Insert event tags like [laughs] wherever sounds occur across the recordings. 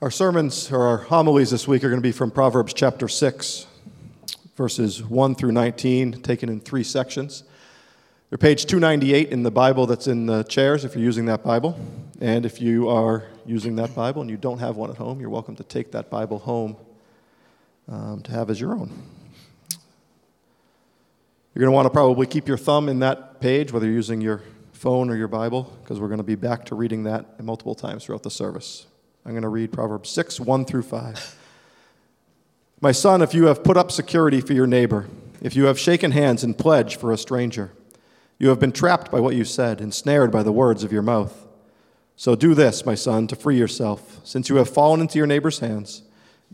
Our sermons or our homilies this week are going to be from Proverbs chapter 6, verses 1 through 19, taken in three sections. They're page 298 in the Bible that's in the chairs if you're using that Bible. And if you are using that Bible and you don't have one at home, you're welcome to take that Bible home um, to have as your own. You're going to want to probably keep your thumb in that page, whether you're using your phone or your Bible, because we're going to be back to reading that multiple times throughout the service. I'm going to read Proverbs 6, 1 through 5. My son, if you have put up security for your neighbor, if you have shaken hands in pledge for a stranger, you have been trapped by what you said, ensnared by the words of your mouth. So do this, my son, to free yourself. Since you have fallen into your neighbor's hands,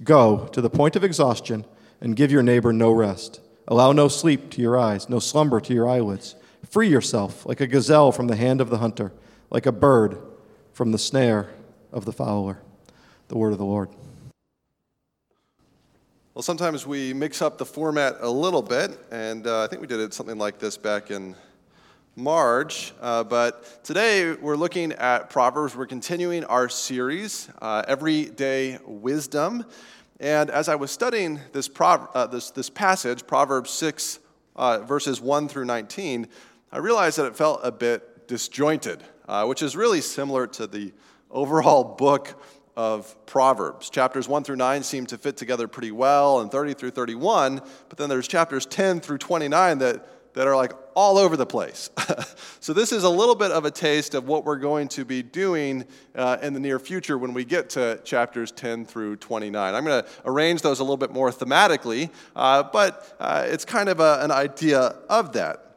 go to the point of exhaustion and give your neighbor no rest. Allow no sleep to your eyes, no slumber to your eyelids. Free yourself like a gazelle from the hand of the hunter, like a bird from the snare of the fowler. The word of the Lord. Well, sometimes we mix up the format a little bit, and uh, I think we did it something like this back in March. Uh, but today we're looking at Proverbs. We're continuing our series, uh, Everyday Wisdom. And as I was studying this, prov- uh, this, this passage, Proverbs 6, uh, verses 1 through 19, I realized that it felt a bit disjointed, uh, which is really similar to the overall book of Proverbs. Chapters 1 through 9 seem to fit together pretty well, and 30 through 31, but then there's chapters 10 through 29 that, that are like all over the place. [laughs] so, this is a little bit of a taste of what we're going to be doing uh, in the near future when we get to chapters 10 through 29. I'm going to arrange those a little bit more thematically, uh, but uh, it's kind of a, an idea of that.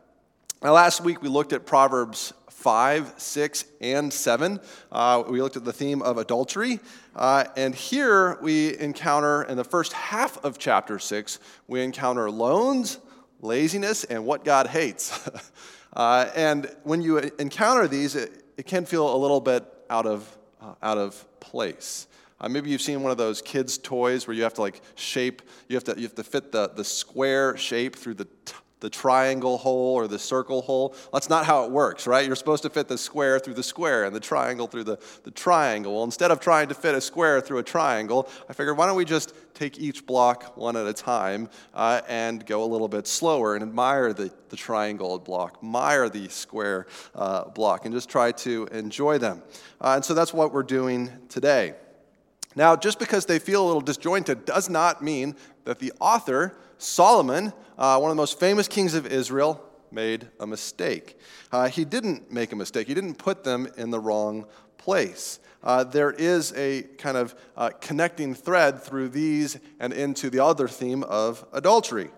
Now, last week we looked at Proverbs 5, 6, and 7. Uh, we looked at the theme of adultery. Uh, and here we encounter, in the first half of chapter 6, we encounter loans, laziness, and what God hates. [laughs] uh, and when you encounter these, it, it, can feel a little bit out of, uh, out of place. Uh, maybe you've seen one of those kids' toys where you have to like shape, you have to, you have to fit the, the square shape through the the triangle hole or the circle hole. That's not how it works, right? You're supposed to fit the square through the square and the triangle through the, the triangle. Well, instead of trying to fit a square through a triangle, I figured why don't we just take each block one at a time uh, and go a little bit slower and admire the, the triangle block, admire the square uh, block, and just try to enjoy them. Uh, and so that's what we're doing today. Now, just because they feel a little disjointed does not mean that the author, Solomon, uh, one of the most famous kings of Israel, made a mistake. Uh, he didn't make a mistake, he didn't put them in the wrong place. Uh, there is a kind of uh, connecting thread through these and into the other theme of adultery.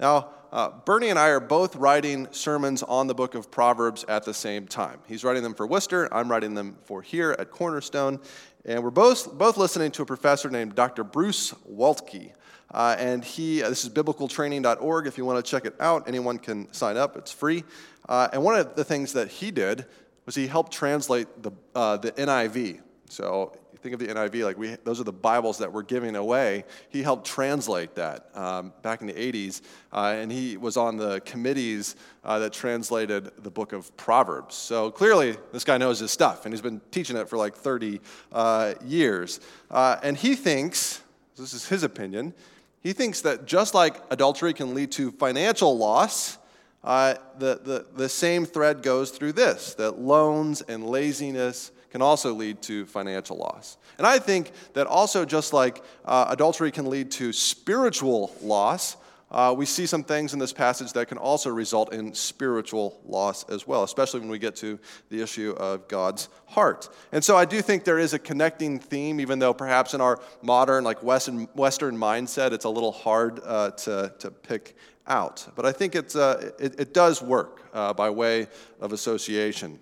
Now, uh, Bernie and I are both writing sermons on the book of Proverbs at the same time. He's writing them for Worcester, I'm writing them for here at Cornerstone, and we're both, both listening to a professor named Dr. Bruce Waltke. Uh, and he, uh, this is biblicaltraining.org. If you want to check it out, anyone can sign up. It's free. Uh, and one of the things that he did was he helped translate the, uh, the NIV. So think of the NIV, like we, those are the Bibles that we're giving away. He helped translate that um, back in the 80s, uh, and he was on the committees uh, that translated the book of Proverbs. So clearly, this guy knows his stuff, and he's been teaching it for like 30 uh, years. And he thinks, this is his opinion, he thinks that just like adultery can lead to financial loss, uh, the, the, the same thread goes through this that loans and laziness can also lead to financial loss. And I think that also, just like uh, adultery can lead to spiritual loss, uh, we see some things in this passage that can also result in spiritual loss as well, especially when we get to the issue of God's heart. And so I do think there is a connecting theme, even though perhaps in our modern, like Western, Western mindset, it's a little hard uh, to, to pick out. But I think it's, uh, it, it, does work uh, by way of association.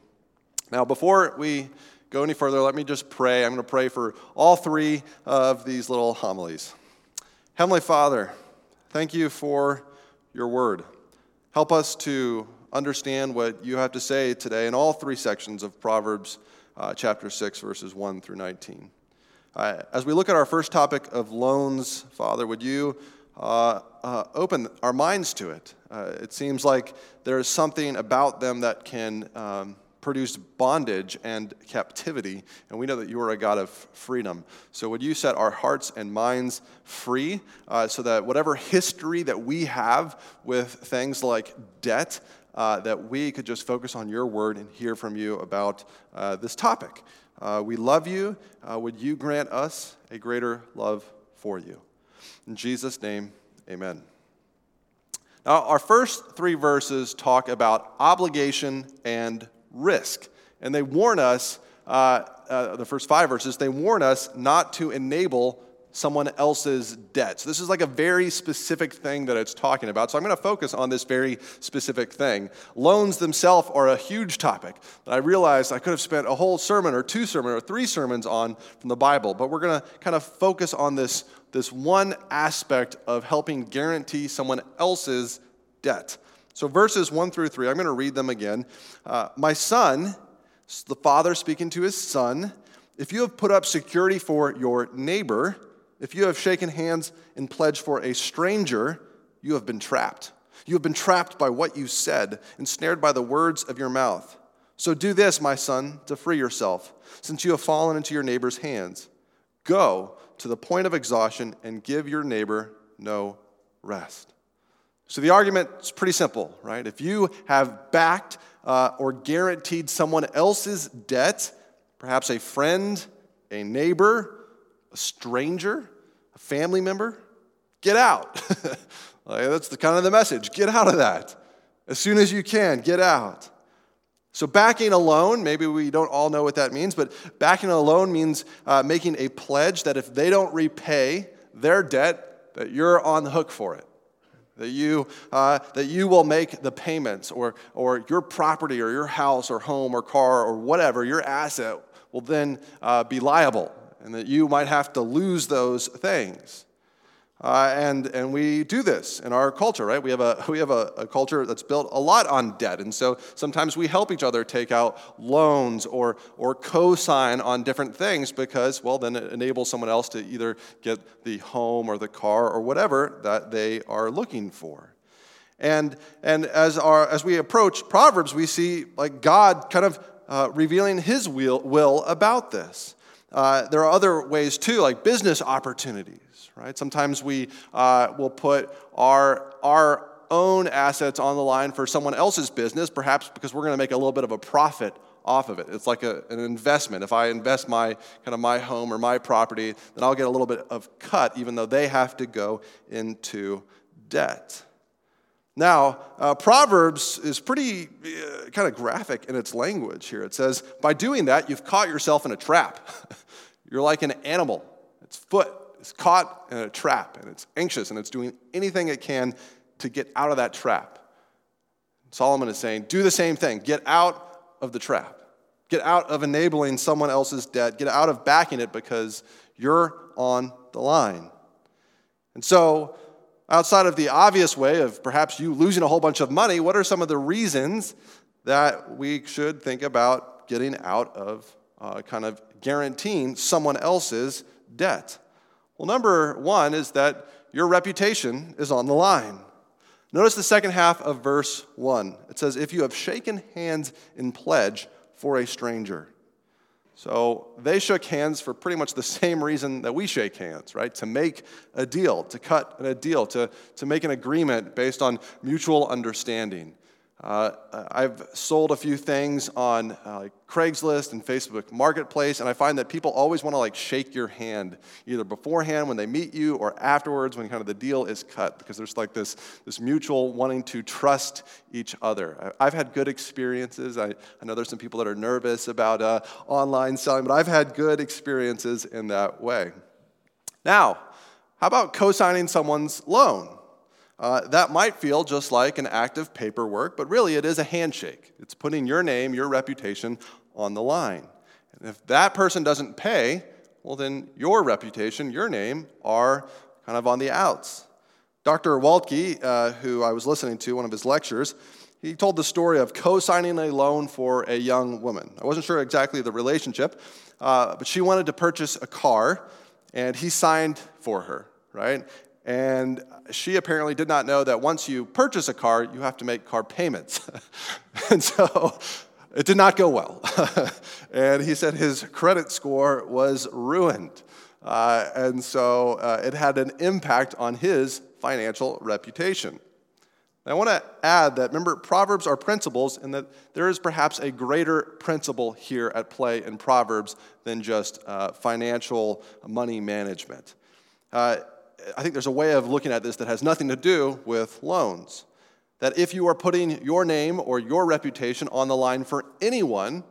Now, before we go any further, let me just pray. I'm going to pray for all three of these little homilies. Heavenly Father, Thank you for your word. Help us to understand what you have to say today in all three sections of Proverbs uh, chapter 6, verses 1 through 19. Uh, as we look at our first topic of loans, Father, would you uh, uh open our minds to it? Uh, it seems like there is something about them that can um, produced bondage and captivity, and we know that you are a God of freedom. So, would you set our hearts and minds free uh, so that whatever history that we have with things like debt, uh, that we could just focus on your word and hear from you about uh, this topic? Uh, we love you. Uh, would you grant us a greater love for you? In Jesus' name, amen. Now, our first three verses talk about obligation and risk. And they warn us, uh, uh, the first five verses, they warn us not to enable someone else's debt. So, this is like a very specific thing that it's talking about. So, I'm going to focus on this very specific thing. Loans themselves are a huge topic that I realized I could have spent a whole sermon or two sermons or three sermons on from the Bible, but we're going to kind of focus on this this one aspect of helping guarantee someone else's debt. So, verses 1 through 3, I'm going to read them again. Uh, My son, the father speaking to his son, if you have put up security for your neighbor, if you have shaken hands in pledge for a stranger, you have been trapped. You have been trapped by what you said, ensnared by the words of your mouth. So do this, my son, to free yourself, since you have fallen into your neighbor's hands. Go to the point of exhaustion and give your neighbor no rest. So the argument is pretty simple, right? If you have backed uh, or guaranteed someone else's debt, perhaps a friend, a neighbor, a stranger, a family member, get out. [laughs] like, that's the kind of the message. Get out of that. As soon as you can, get out. So, backing a loan, maybe we don't all know what that means, but backing a loan means uh, making a pledge that if they don't repay their debt, that you're on the hook for it. That you, uh, that you will make the payments, or, or your property, or your house, or home, or car, or whatever, your asset will then uh, be liable, and that you might have to lose those things. Uh, and, and we do this in our culture, right? We have, a, [laughs] we have a, a, culture that's built a lot on debt. And so sometimes we help each other take out loans or, or co sign on different things because, well, then it enables someone else to either get the home or the car or whatever that they are looking for. And, and as, our, as we approach Proverbs, we see like God kind of uh, revealing his will, will about this. Uh, there are other ways too, like business opportunities right? Sometimes we uh, will put our, our own assets on the line for someone else's business, perhaps because we're going to make a little bit of a profit off of it. It's like a, an investment. If I invest my kind of my home or my property, then I'll get a little bit of cut, even though they have to go into debt. Now, uh, Proverbs is pretty uh, kind of graphic in its language here. It says, by doing that, you've caught yourself in a trap. [laughs] You're like an animal, its foot is caught in a trap and it's anxious and it's doing anything it can to get out of that trap. Solomon is saying, do the same thing. Get out of the trap. Get out of enabling someone else's debt. Get out of backing it because you're on the line. And so, outside of the obvious way of perhaps you losing a whole bunch of money, what are some of the reasons that we should think about getting out of uh, kind of guaranteeing someone else's debt? Well, number one is that your reputation is on the line. Notice the second half of verse 1. It says, If you have shaken hands in pledge for a stranger. So they shook hands for pretty much the same reason that we shake hands, right? To make a deal, to cut a deal, to, to make an agreement based on mutual understanding. Uh, I've sold a few things on uh, like Craigslist and Facebook Marketplace, and I find that people always want to like shake your hand either beforehand when they meet you or afterwards when kind of the deal is cut because there's like this, this mutual wanting to trust each other. I've had good experiences. I, I know there's some people that are nervous about uh, online selling, but I've had good experiences in that way. Now, how about co signing someone's loan? Uh, that might feel just like an act of paperwork, but really it is a handshake. It's putting your name, your reputation on the line. And if that person doesn't pay, well, then your reputation, your name are kind of on the outs. Dr. Waltke, uh, who I was listening to, one of his lectures, he told the story of co signing a loan for a young woman. I wasn't sure exactly the relationship, uh, but she wanted to purchase a car, and he signed for her, right? And she apparently did not know that once you purchase a car, you have to make car payments. [laughs] and so it did not go well. [laughs] and he said his credit score was ruined. Uh, and so uh, it had an impact on his financial reputation. I want to add that, remember, Proverbs are principles, and that there is perhaps a greater principle here at play in Proverbs than just uh, financial money management. I think there's a way of looking at this that has nothing to do with loans. That if you are putting your name or your reputation on the line for anyone,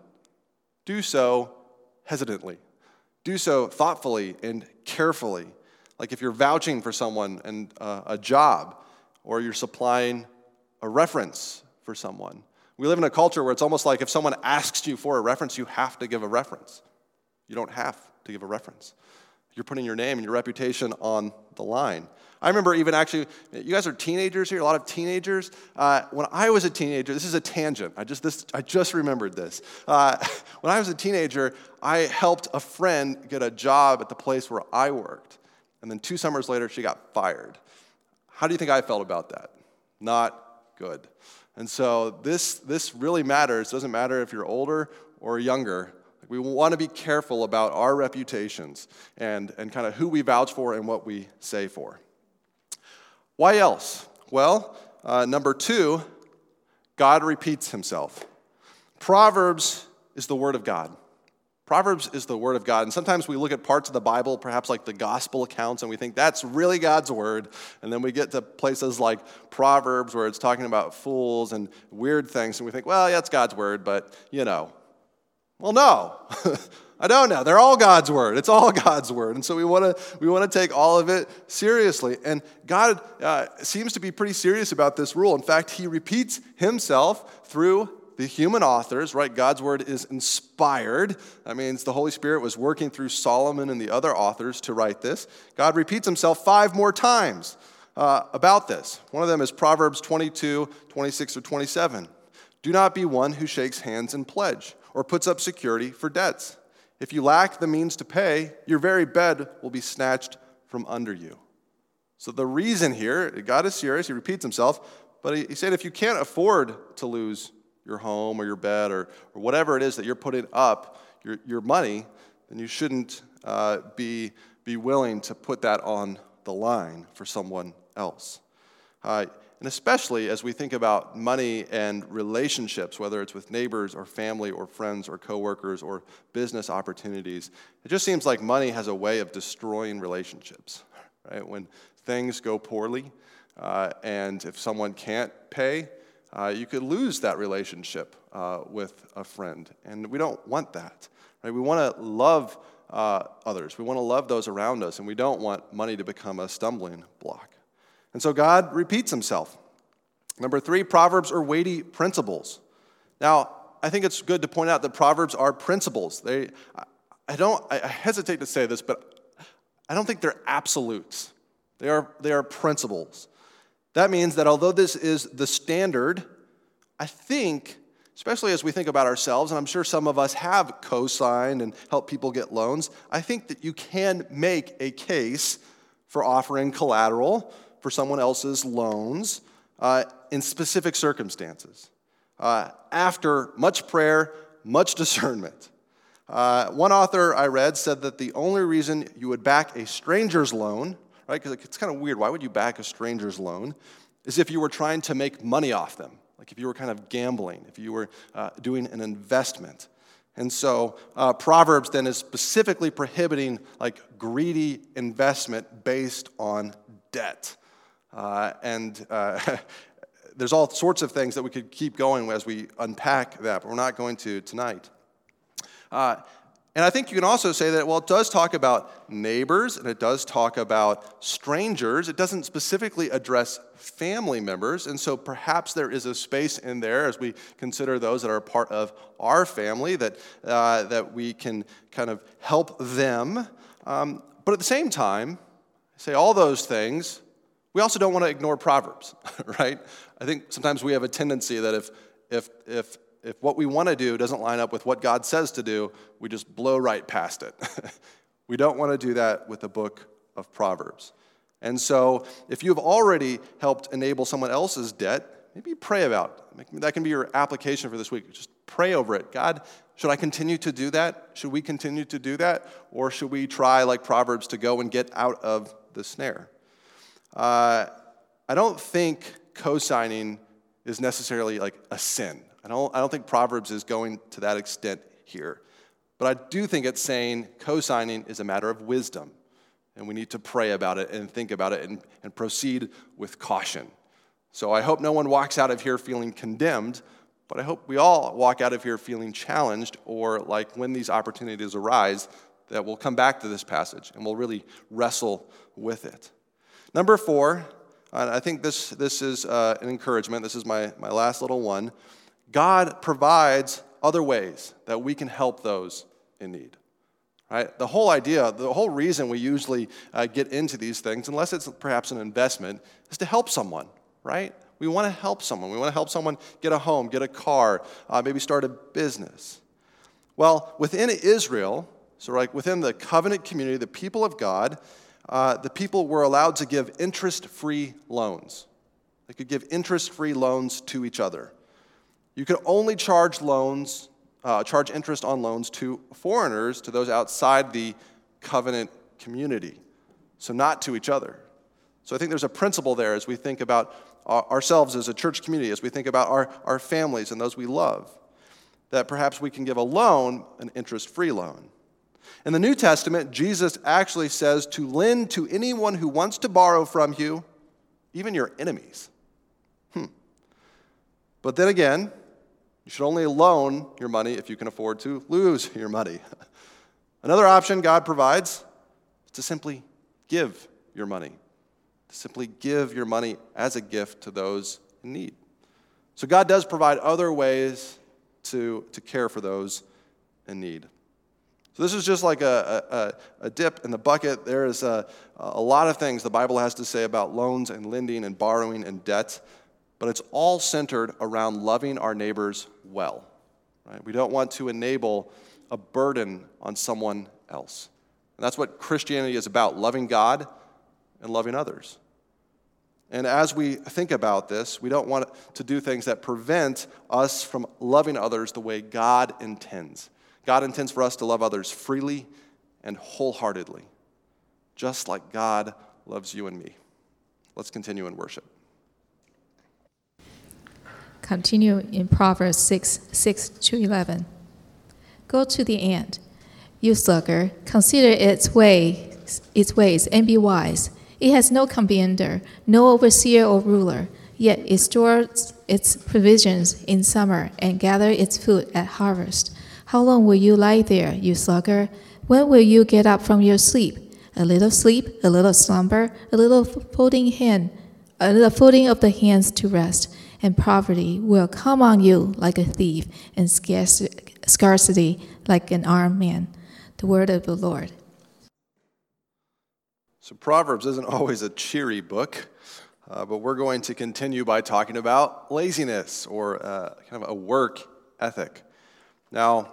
do so hesitantly. Do so thoughtfully and carefully. Like if you're vouching for someone and uh, a job, or you're supplying a reference for someone. We live in a culture where it's almost like if someone asks you for a reference, you have to give a reference. You don't have to give a reference. You're putting your name and your reputation on the line. I remember even actually, you guys are teenagers here, a lot of teenagers. Uh, when I was a teenager, this is a tangent. I just, this, I just remembered this. Uh, [laughs] when I was a teenager, I helped a friend get a job at the place where I worked. And then two summers later, she got fired. How do you think I felt about that? Not good. And so this, this really matters. It doesn't matter if you're older or younger. We want to be careful about our reputations and, and kind of who we vouch for and what we say for. Why else? Well, uh, number two, God repeats himself. Proverbs is the Word of God. Proverbs is the Word of God. And sometimes we look at parts of the Bible, perhaps like the gospel accounts, and we think that's really God's Word. And then we get to places like Proverbs where it's talking about fools and weird things, and we think, well, yeah, it's God's Word, but you know. Well, no. [laughs] I don't know. They're all God's word. It's all [laughs] God's word. And so we want to we want to take all of it seriously. And God uh, seems to be pretty serious about this rule. In fact, he repeats himself through the human authors, right? God's word is inspired. That means the Holy Spirit was working through Solomon and the other authors to write this. God repeats himself five more times uh, about this. One of them is Proverbs 22, 26 or 27. Do not be one who shakes hands in pledge or puts up security for debts. If you lack the means to pay, your very bed will be snatched from under you. So the reason here, God is serious, he repeats himself, but he, he said if you can't afford to lose your home or your bed or, or whatever it is that you're putting up, your, your money, then you shouldn't uh, be, be willing to put that on the line for someone else. Uh, and especially as we think about money and relationships, whether it's with neighbors or family or friends or coworkers or business opportunities, it just seems like money has a way of destroying relationships, right? When things go poorly, uh, and if someone can't pay, uh, you could lose that relationship uh, with a friend. And we don't want that. Right? We want to love uh, others, we want to love those around us, and we don't want money to become a stumbling block. And so God repeats himself. Number three, Proverbs are weighty principles. Now, I think it's good to point out that Proverbs are principles. They, I don't, I hesitate to say this, but I don't think they're absolutes. They are, they are principles. That means that although this is the standard, I think, especially as we think about ourselves, and I'm sure some of us have co signed and helped people get loans, I think that you can make a case for offering collateral for someone else's loans uh, in specific circumstances. Uh, after much prayer, much [laughs] discernment. Uh, one author I read said that the only reason you would back a stranger's loan right? Because it's kind of weird. Why would you back a stranger's loan? Is if you were trying to make money off them, like if you were kind of gambling, if you were uh, doing an investment. And so uh, Proverbs then is specifically prohibiting like greedy investment based on debt. Uh, and uh, [laughs] there's all sorts of things that we could keep going as we unpack that, but we're not going to tonight. Uh, and I think you can also say that, well, it does talk about neighbors and it does talk about strangers. It doesn't specifically address family members. And so perhaps there is a space in there as we consider those that are part of our family that, uh, that we can kind of help them. Um, but at the same time, say all those things, we also don't want to ignore Proverbs, [laughs] right? I think sometimes we have a tendency that if, if, if if what we want to do doesn't line up with what God says to do, we just blow right past it. [laughs] we don't want to do that with the book of Proverbs. And so, if you've already helped enable someone else's debt, maybe pray about. That can be your application for this week. Just pray over it. God, should I continue to do that? Should we continue to do that? Or should we try, like Proverbs, to go and get out of the snare? Uh, I don't think co signing is necessarily like a sin. I don't, I don't think Proverbs is going to that extent here. But I do think it's saying co signing is a matter of wisdom. And we need to pray about it and think about it and, and proceed with caution. So I hope no one walks out of here feeling condemned, but I hope we all walk out of here feeling challenged or like when these opportunities arise, that we'll come back to this passage and we'll really wrestle with it. Number four, I think this, this is uh, an encouragement. This is my, my last little one. God provides other ways that we can help those in need. Right? The whole idea, the whole reason we usually uh, get into these things, unless it's perhaps an investment, is to help someone, right? We want to help someone. We want to help someone get a home, get a car, uh, maybe start a business. Well, within Israel, so like within the covenant community, the people of God, uh, the people were allowed to give interest free loans. They could give interest free loans to each other. You could only charge loans uh, charge interest on loans to foreigners, to those outside the covenant community, so not to each other. So I think there's a principle there as we think about ourselves as a church community, as we think about our, our families and those we love, that perhaps we can give a loan, an interest free loan. In the New Testament, Jesus actually says to lend to anyone who wants to borrow from you, even your enemies. Hmm. But then again, you should only loan your money if you can afford to lose your money. [laughs] Another option God provides is to simply give your money, to simply give your money as a gift to those in need. So God does provide other ways to, to care for those in need. So this is just like a, a, a dip in the bucket. There is a, a lot of things the Bible has to say about loans and lending and borrowing and debt but it's all centered around loving our neighbors well. Right? We don't want to enable a burden on someone else. And that's what Christianity is about loving God and loving others. And as we think about this, we don't want to do things that prevent us from loving others the way God intends. God intends for us to love others freely and wholeheartedly, just like God loves you and me. Let's continue in worship continue in Proverbs 6 6 to 11. Go to the ant, you sluggard, consider its ways, its ways and be wise. It has no commander, no overseer or ruler, yet it stores its provisions in summer and gathers its food at harvest. How long will you lie there, you sluggard? When will you get up from your sleep? A little sleep, a little slumber, a little folding hand, a little folding of the hands to rest and poverty will come on you like a thief, and scarcity like an armed man. The word of the Lord. So, Proverbs isn't always a cheery book, uh, but we're going to continue by talking about laziness or uh, kind of a work ethic. Now,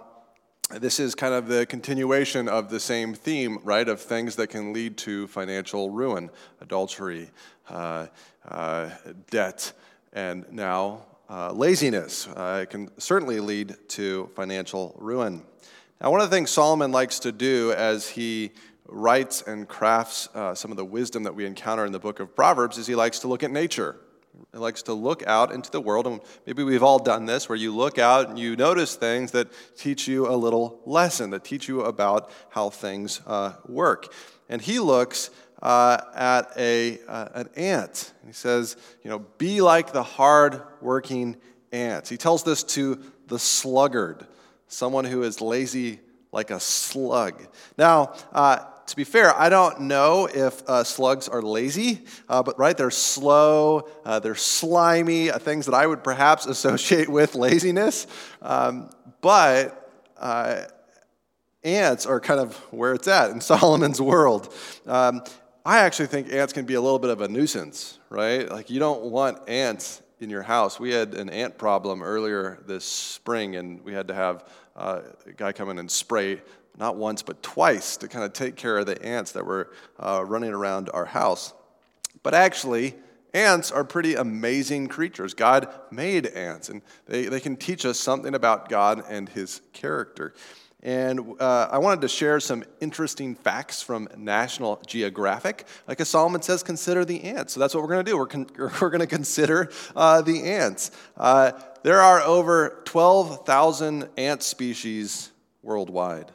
this is kind of the continuation of the same theme, right, of things that can lead to financial ruin, adultery, uh, uh debt, and now uh, laziness uh, can certainly lead to financial ruin. Now, one of the things Solomon likes to do as he writes and crafts uh, some of the wisdom that we encounter in the book of Proverbs is he likes to look at nature. Likes to look out into the world, and maybe we've all done this, where you look out and you notice things that teach you a little lesson, that teach you about how things uh, work. And he looks uh, at a, uh, an ant. And he says, you know, be like the hard-working ants. He tells this to the sluggard, someone who is lazy like a slug. Now, uh, to be fair, I don't know if uh, slugs are lazy, uh, but right, they're slow, uh, they're slimy, uh, things that I would perhaps [laughs] associate with laziness. Um, but uh, ants are kind of where it's at in [laughs] Solomon's world. Um, I actually think ants can be a little bit of a nuisance, right? Like, you don't want ants in your house. We had an ant problem earlier this spring, and we had to have uh, a guy come in and spray not once, but twice to kind of take care of the ants that were uh, running around our house. But actually, ants are pretty amazing creatures. God made ants, and they, they can teach us something about God and his character. And uh, I wanted to share some interesting facts from National Geographic. Like as Solomon says, consider the ants. So that's what we're going to do. We're, con- [laughs] we're going to consider uh, the ants. Uh, there are over 12,000 ant species worldwide.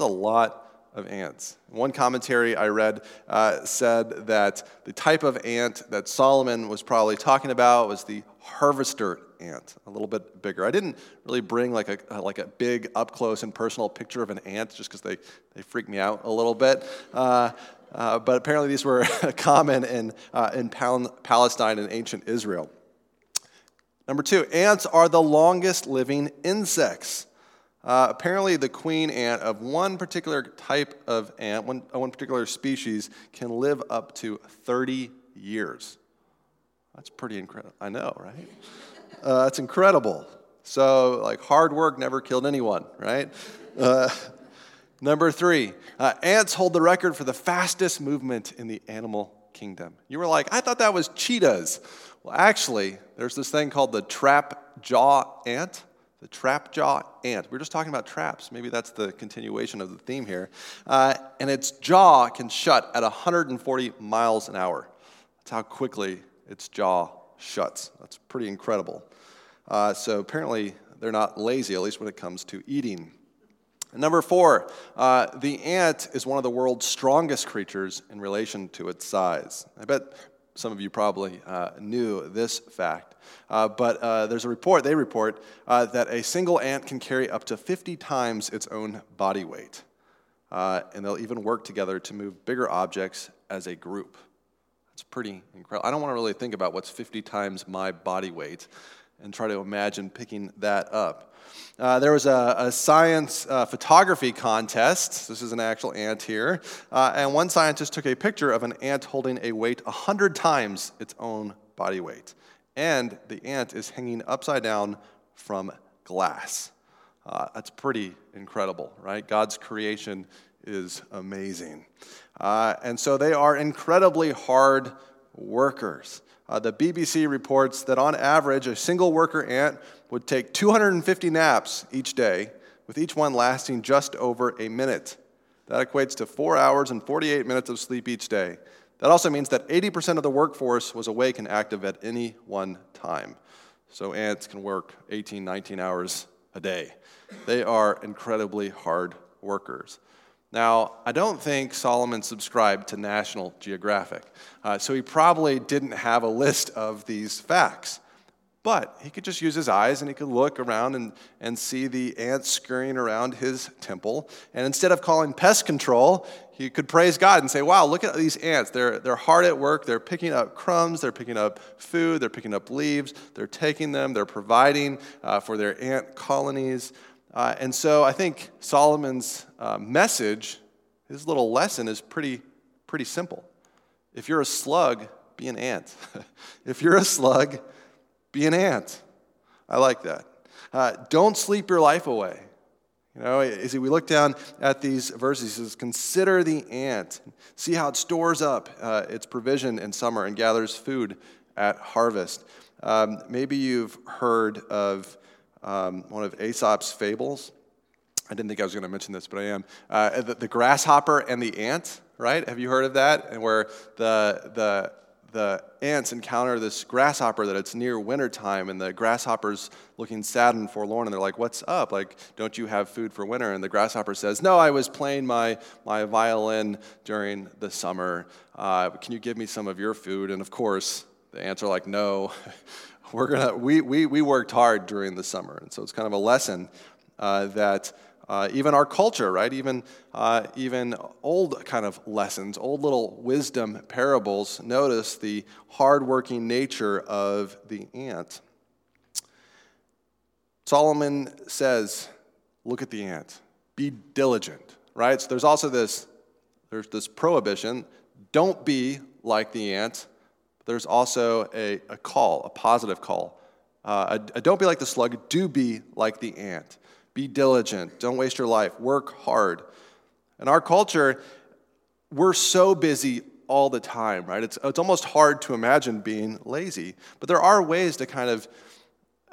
A lot of ants. One commentary I read uh, said that the type of ant that Solomon was probably talking about was the harvester ant, a little bit bigger. I didn't really bring like a, like a big up close and personal picture of an ant just because they, they freak me out a little bit. Uh, uh, but apparently these were [laughs] common in, uh, in Pal- Palestine and ancient Israel. Number two, ants are the longest living insects. Uh, apparently, the queen ant of one particular type of ant, one, uh, one particular species, can live up to 30 years. That's pretty incredible. I know, right? Uh, that's incredible. So, like, hard work never killed anyone, right? Uh, number three, uh, ants hold the record for the fastest movement in the animal kingdom. You were like, I thought that was cheetahs. Well, actually, there's this thing called the trap jaw ant the trap jaw ant. We are just talking about traps. Maybe that's the continuation of the theme here. Uh, and its jaw can shut at 140 miles an hour. That's how quickly its jaw shuts. That's pretty incredible. Uh, so apparently, they're not lazy, at least when it comes to eating. And number four, uh, the ant is one of the world's strongest creatures in relation to its size. I bet some of you probably uh, knew this fact. Uh, but uh, there's a report, they report, uh, that a single ant can carry up to 50 times its own body weight. Uh, and they'll even work together to move bigger objects as a group. It's pretty incredible. I don't want to really think about what's 50 times my body weight and try to imagine picking that up. Uh, there was a, a science uh, photography contest. This is an actual ant here. Uh, and one scientist took a picture of an ant holding a weight 100 times its own body weight. And the ant is hanging upside down from glass. Uh, that's pretty incredible, right? God's creation is amazing. Uh, and so they are incredibly hard workers. Uh, the BBC reports that on average, a single worker ant would take 250 naps each day, with each one lasting just over a minute. That equates to four hours and 48 minutes of sleep each day. That also means that 80% of the workforce was awake and active at any one time. So ants can work 18, 19 hours a day. They are incredibly hard workers. Now, I don't think Solomon subscribed to National Geographic, uh, so he probably didn't have a list of these facts. But he could just use his eyes and he could look around and, and see the ants scurrying around his temple. And instead of calling pest control, he could praise God and say, Wow, look at these ants. They're, they're hard at work. They're picking up crumbs. They're picking up food. They're picking up leaves. They're taking them. They're providing uh, for their ant colonies. Uh, and so I think Solomon's uh, message, his little lesson, is pretty, pretty simple. If you're a slug, be an ant. [laughs] if you're a slug, be an ant. I like that. Uh, don't sleep your life away. You know, as we look down at these verses, he says, Consider the ant. See how it stores up uh, its provision in summer and gathers food at harvest. Um, maybe you've heard of um, one of Aesop's fables. I didn't think I was going to mention this, but I am. Uh, the, the, grasshopper and the ant, right? Have you heard of that? And where the, the, the ants encounter this grasshopper that it's near wintertime, and the grasshopper's looking sad and forlorn, and they're like, What's up? Like, don't you have food for winter? And the grasshopper says, No, I was playing my, my violin during the summer. Uh, can you give me some of your food? And of course, the ants are like, No. [laughs] we're gonna, we, we, we worked hard during the summer. And so it's kind of a lesson uh, that uh, even our culture, right? Even, uh, even old kind of lessons, old little wisdom parables, notice the hardworking nature of the ant. Solomon says, look at the ant, be diligent, right? So there's also this, there's this prohibition, don't be like the ant, there's also a, a call, a positive call. Uh, a, a don't be like the slug, do be like the ant. Be diligent, don't waste your life, work hard. In our culture, we're so busy all the time, right? It's, it's almost hard to imagine being lazy. But there are ways to kind of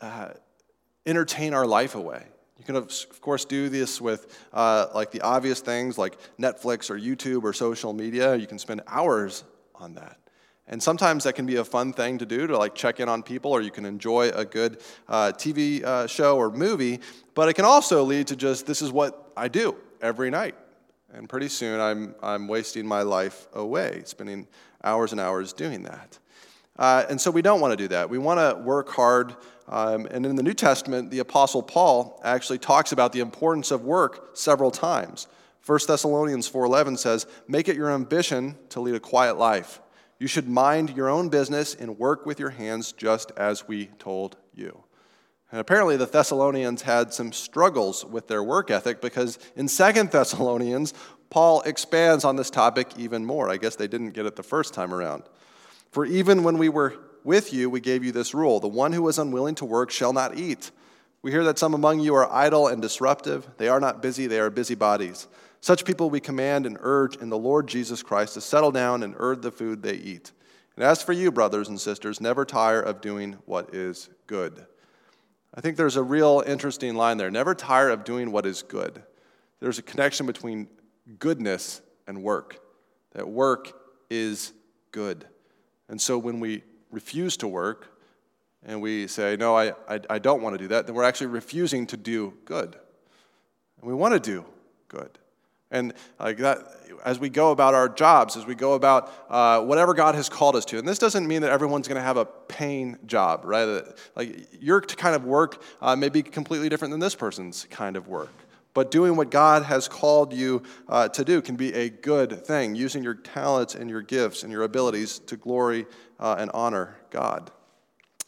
uh, entertain our life away. You can, of course, do this with uh, like the obvious things like Netflix or YouTube or social media. You can spend hours on that. And sometimes that can be a fun thing to do to like check in on people, or you can enjoy a good uh, TV uh, show or movie. But it can also lead to just this is what I do every night. And pretty soon I'm, I'm wasting my life away, spending hours and hours doing that. Uh, and so we don't want to do that. We want to work hard. Um, and in the New Testament, the Apostle Paul actually talks about the importance of work several times. 1 Thessalonians 4:11 says, "Make it your ambition to lead a quiet life. You should mind your own business and work with your hands just as we told you." And apparently the Thessalonians had some struggles with their work ethic because in 2 Thessalonians, Paul expands on this topic even more. I guess they didn't get it the first time around. For even when we were with you, we gave you this rule the one who is unwilling to work shall not eat. We hear that some among you are idle and disruptive. They are not busy, they are busybodies. Such people we command and urge in the Lord Jesus Christ to settle down and earn the food they eat. And as for you, brothers and sisters, never tire of doing what is good. I think there's a real interesting line there. Never tire of doing what is good. There's a connection between goodness and work, that work is good. And so when we refuse to work and we say, no, I, I, I don't want to do that, then we're actually refusing to do good. And we want to do good. And like that, as we go about our jobs, as we go about uh, whatever God has called us to, and this doesn't mean that everyone's going to have a paying job, right? Like your kind of work uh, may be completely different than this person's kind of work. But doing what God has called you uh, to do can be a good thing, using your talents and your gifts and your abilities to glory uh, and honor God.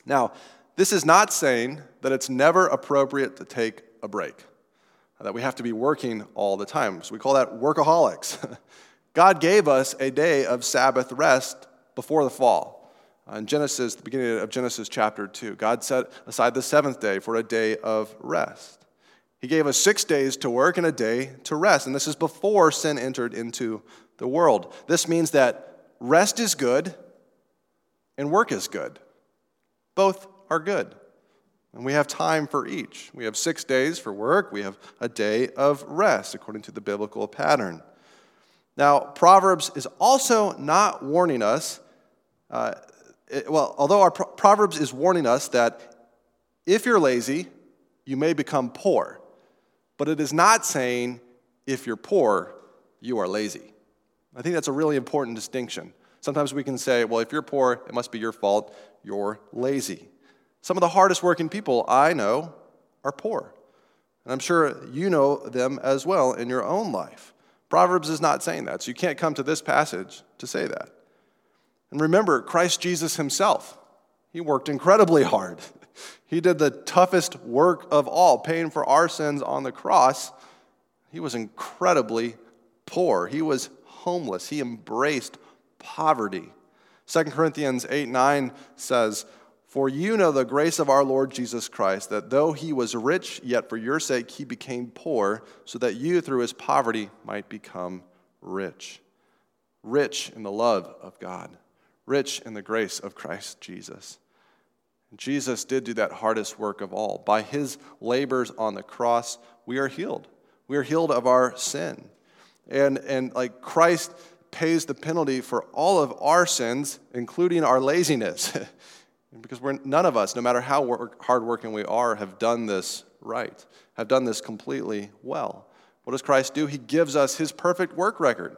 Now, this is not saying that it's never appropriate to take a break, that we have to be working all the time. So we call that workaholics. [laughs] God gave us a day of Sabbath rest before the fall. Uh, in Genesis, the beginning of Genesis chapter 2, God set aside the seventh day for a day of rest. He gave us six days to work and a day to rest. And this is before sin entered into the world. This means that rest is good and work is good. Both are good. And we have time for each. We have six days for work, we have a day of rest, according to the biblical pattern. Now, Proverbs is also not warning us, uh, it, well, although our Proverbs is warning us that if you're lazy, you may become poor. But it is not saying if you're poor, you are lazy. I think that's a really important distinction. Sometimes we can say, well, if you're poor, it must be your fault, you're lazy. Some of the hardest working people I know are poor. And I'm sure you know them as well in your own life. Proverbs is not saying that, so you can't come to this passage to say that. And remember, Christ Jesus himself, he worked incredibly hard. [laughs] He did the toughest work of all, paying for our sins on the cross. He was incredibly poor. He was homeless. He embraced poverty. 2 Corinthians 8 9 says, For you know the grace of our Lord Jesus Christ, that though he was rich, yet for your sake he became poor, so that you through his poverty might become rich. Rich in the love of God, rich in the grace of Christ Jesus. Jesus did do that hardest work of all. By his labors on the cross, we are healed. We are healed of our sin. And, and like Christ pays the penalty for all of our sins, including our laziness. [laughs] because we're, none of us, no matter how work, hardworking we are, have done this right, have done this completely well. What does Christ do? He gives us his perfect work record.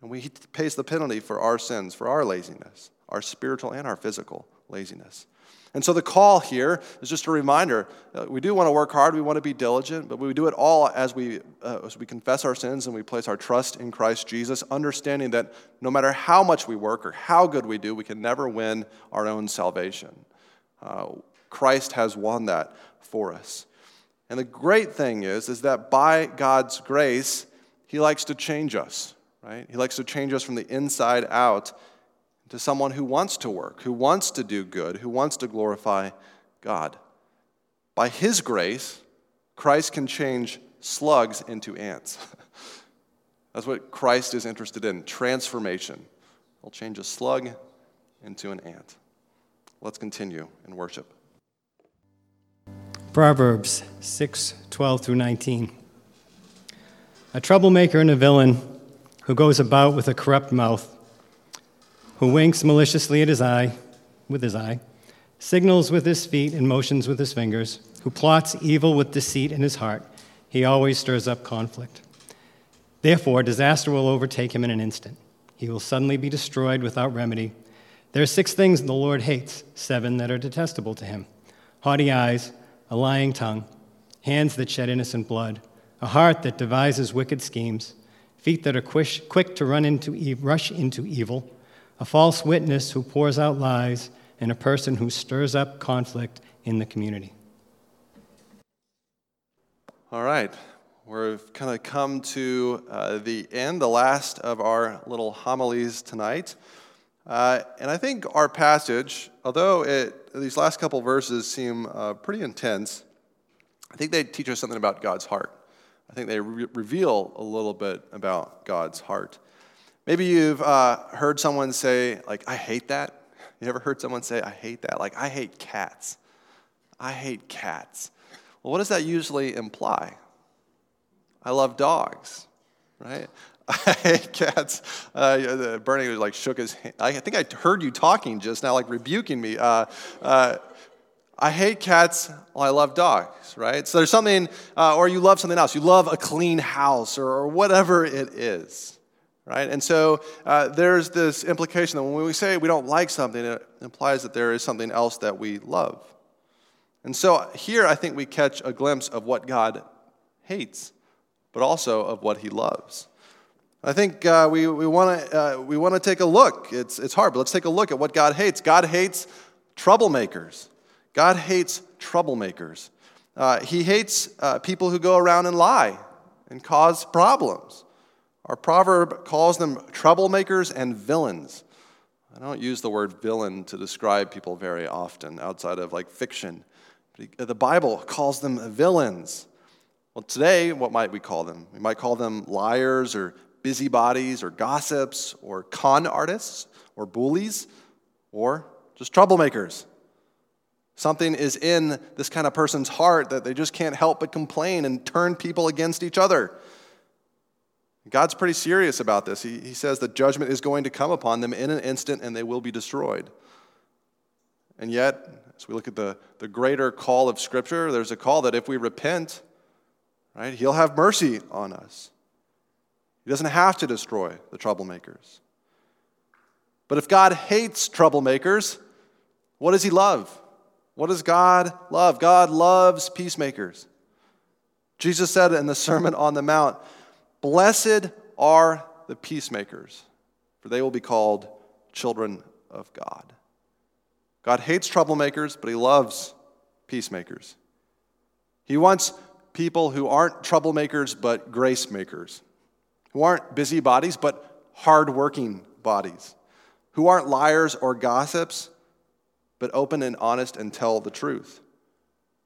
And we, he pays the penalty for our sins, for our laziness, our spiritual and our physical laziness. And so the call here is just a reminder we do want to work hard, we want to be diligent, but we do it all as we, uh, as we confess our sins and we place our trust in Christ Jesus, understanding that no matter how much we work or how good we do, we can never win our own salvation. Uh, Christ has won that for us. And the great thing is, is that by God's grace, He likes to change us, right? He likes to change us from the inside out to someone who wants to work, who wants to do good, who wants to glorify God. By His grace, Christ can change slugs into ants. [laughs] That's what Christ is interested in transformation. He'll change a slug into an ant. Let's continue in worship. Proverbs 6 12 through 19. A troublemaker and a villain who goes about with a corrupt mouth, who winks maliciously at his eye, with his eye, signals with his feet and motions with his fingers, who plots evil with deceit in his heart, he always stirs up conflict. Therefore, disaster will overtake him in an instant. He will suddenly be destroyed without remedy. There are six things the Lord hates, seven that are detestable to him haughty eyes, a lying tongue, hands that shed innocent blood, a heart that devises wicked schemes, feet that are quick to run into, rush into evil, a false witness who pours out lies, and a person who stirs up conflict in the community. All right, we've kind of come to uh, the end, the last of our little homilies tonight. Uh, and I think our passage, although it, these last couple verses seem uh, pretty intense, I think they teach us something about God's heart. I think they re- reveal a little bit about God's heart. Maybe you've uh, heard someone say, like, I hate that. You ever heard someone say, I hate that? Like, I hate cats. I hate cats. Well, what does that usually imply? I love dogs, right? [laughs] I hate cats. Uh, Bernie like shook his hand. I think I heard you talking just now, like rebuking me. Uh, uh, I hate cats. Well, I love dogs, right? So there's something, uh, or you love something else. You love a clean house or, or whatever it is, right? And so uh, there's this implication that when we say we don't like something, it implies that there is something else that we love. And so here I think we catch a glimpse of what God hates, but also of what he loves. I think uh, we, we want to uh, we wanna take a look. It's, it's hard, but let's take a look at what God hates. God hates troublemakers. God hates troublemakers. Uh, he hates uh, people who go around and lie and cause problems. Our proverb calls them troublemakers and villains. I don't use the word villain to describe people very often outside of like fiction. The Bible calls them villains. Well, today, what might we call them? We might call them liars or busybodies or gossips or con artists or bullies or just troublemakers. Something is in this kind of person's heart that they just can't help but complain and turn people against each other. God's pretty serious about this. He, he says that judgment is going to come upon them in an instant and they will be destroyed. And yet, as we look at the, the greater call of Scripture, there's a call that if we repent, right, He'll have mercy on us. He doesn't have to destroy the troublemakers. But if God hates troublemakers, what does He love? What does God love? God loves peacemakers. Jesus said in the Sermon on the Mount, Blessed are the peacemakers, for they will be called children of God. God hates troublemakers, but He loves peacemakers. He wants people who aren't troublemakers, but grace makers who aren't busybodies, but hardworking bodies, who aren't liars or gossips, but open and honest and tell the truth,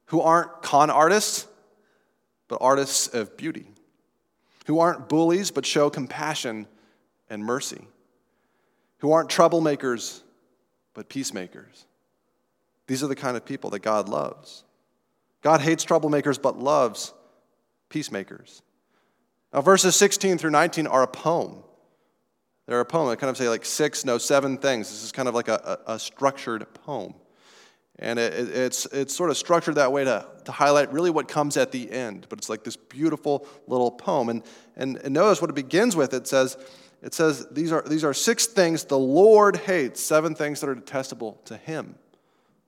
who aren't con artists, but artists of beauty, who aren't bullies, but show compassion and mercy, who aren't troublemakers, but peacemakers. These are the kind of people that God loves. God hates troublemakers, but loves peacemakers. Now, verses 16 through 19 are a poem. They're a poem. I kind of say like six, no, seven things. This is kind of like a, a, a structured poem. And it, it, it's, it's sort of structured that way to, to highlight really what comes at the end. But it's like this beautiful little poem. And, and, and notice what it begins with. It says, it says these, are, these are six things the Lord hates, seven things that are detestable to him.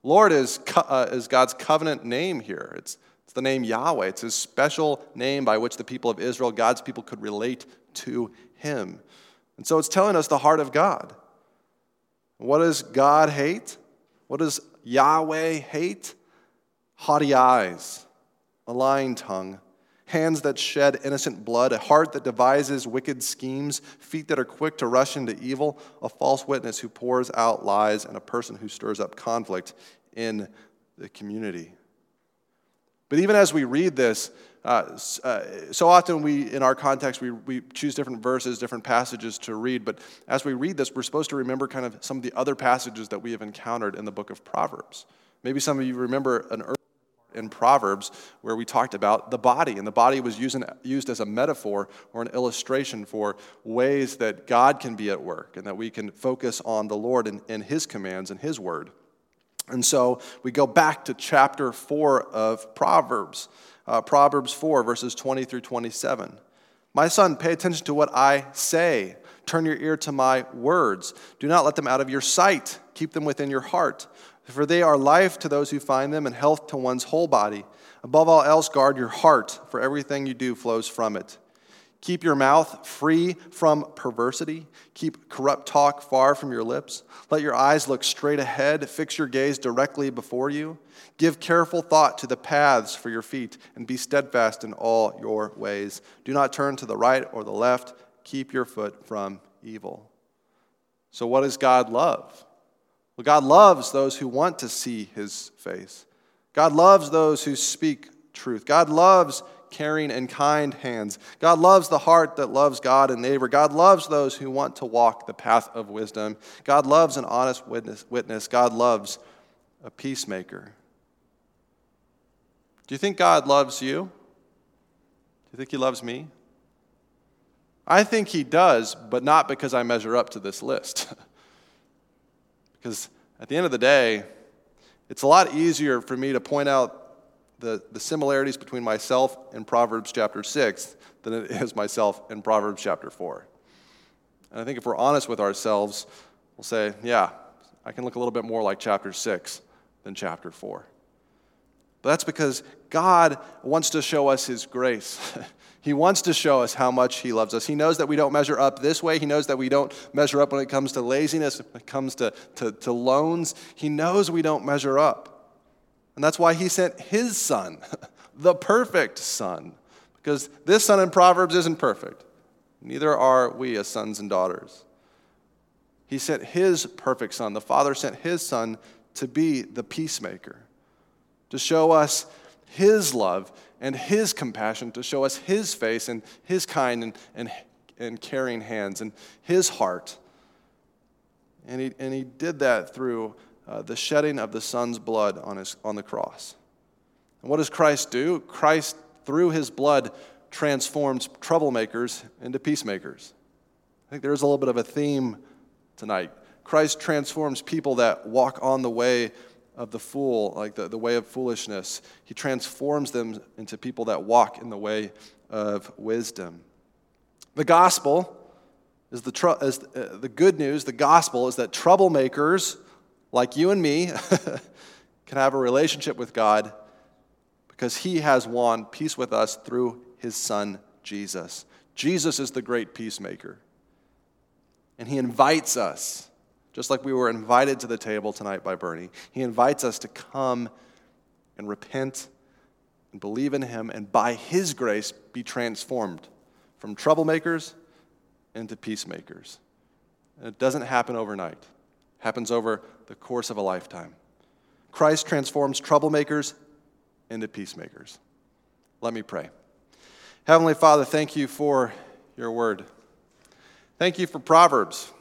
Lord is, uh, is God's covenant name here. It's, It's, the name Yahweh. It's his special name by which the people of Israel, God's people, could relate to him. And so it's telling us the heart of God. What does God hate? What does Yahweh hate? Haughty eyes, a lying tongue, hands that shed innocent blood, a heart that devises wicked schemes, feet that are quick to rush into evil, a false witness who pours out lies, and a person who stirs up conflict in the community. But even as we read this, uh, uh, so often we, in our context, we, we choose different verses, different passages to read. But as we read this, we're supposed to remember kind of some of the other passages that we have encountered in the book of Proverbs. Maybe some of you remember an early in Proverbs where we talked about the body, and the body was used, used as a metaphor or an illustration for ways that God can be at work and that we can focus on the Lord and, and His commands and His word. And so we go back to chapter 4 of Proverbs, uh, Proverbs 4, verses 20 through 27. My son, pay attention to what I say. Turn your ear to my words. Do not let them out of your sight. Keep them within your heart, for they are life to those who find them and health to one's whole body. Above all else, guard your heart, for everything you do flows from it. Keep your mouth free from perversity. Keep corrupt talk far from your lips. Let your eyes look straight ahead. Fix your gaze directly before you. Give careful thought to the paths for your feet, and be steadfast in all your ways. Do not turn to the right or the left. Keep your foot from evil. So, what does God love? Well, God loves those who want to see his face. God loves those who speak truth. God loves caring, and kind hands. God loves the heart that loves God and neighbor. God loves those who want to walk the path of wisdom. God loves an honest witness. witness. God loves a peacemaker. Do you think God loves you? Do you think He loves me? I think He does, but not because I measure up to this list. [laughs] because at the end of the day, it's a lot easier for me to point out the, the similarities between myself and Proverbs chapter 6 than it is myself in Proverbs chapter 4. And I think if we're honest with ourselves, we'll say, yeah, I can look a little bit more like chapter 6 than chapter 4. But that's because God wants to show us His grace. [laughs] he wants to show us how much He loves us. He knows that we don't measure up this way. He knows that we don't measure up when it comes to laziness, when it comes to, to, to loans. He knows we don't measure up. And that's why he sent his son, [laughs] the perfect son. Because this son in Proverbs isn't perfect. Neither are we as sons and daughters. He sent his perfect son. The Father sent his son to be the peacemaker, to show us his love and his compassion, to show us his face and his kind and, and, and caring hands and his heart. And he, and he did that through uh, the shedding of the Son's blood on, his, on the cross. And what does Christ do? Christ, through his blood, transforms troublemakers into peacemakers. I think there's a little bit of a theme tonight. Christ transforms people that walk on the way of the fool, like the, the way of foolishness. He transforms them into people that walk in the way of wisdom. The gospel is the, tr- is, uh, the good news, the gospel is that troublemakers like you and me, [laughs] can have a relationship with God because He has won peace with us through His Son, Jesus. Jesus is the great peacemaker. And He invites us, just like we were invited to the table tonight by Bernie, He invites us to come and repent and believe in Him and by His grace be transformed from troublemakers into peacemakers. And it doesn't happen overnight happens over the course of a lifetime. Christ transforms troublemakers into peacemakers. Let me pray. Heavenly Father, thank you for your word. Thank you for Proverbs.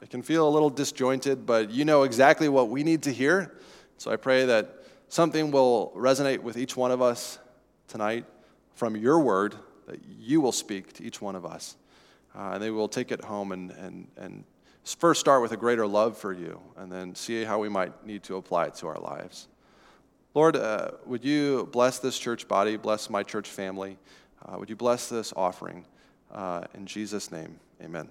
It can feel a little disjointed, but you know exactly what we need to hear. So I pray that something will resonate with each one of us tonight from your word, that you will speak to each one of us. Uh, and they will take it home and, and, and first start with a greater love for you and then see how we might need to apply it to our lives. Lord, uh, would you bless this church body, bless my church family? Uh, would you bless this offering? Uh, in Jesus' name, amen.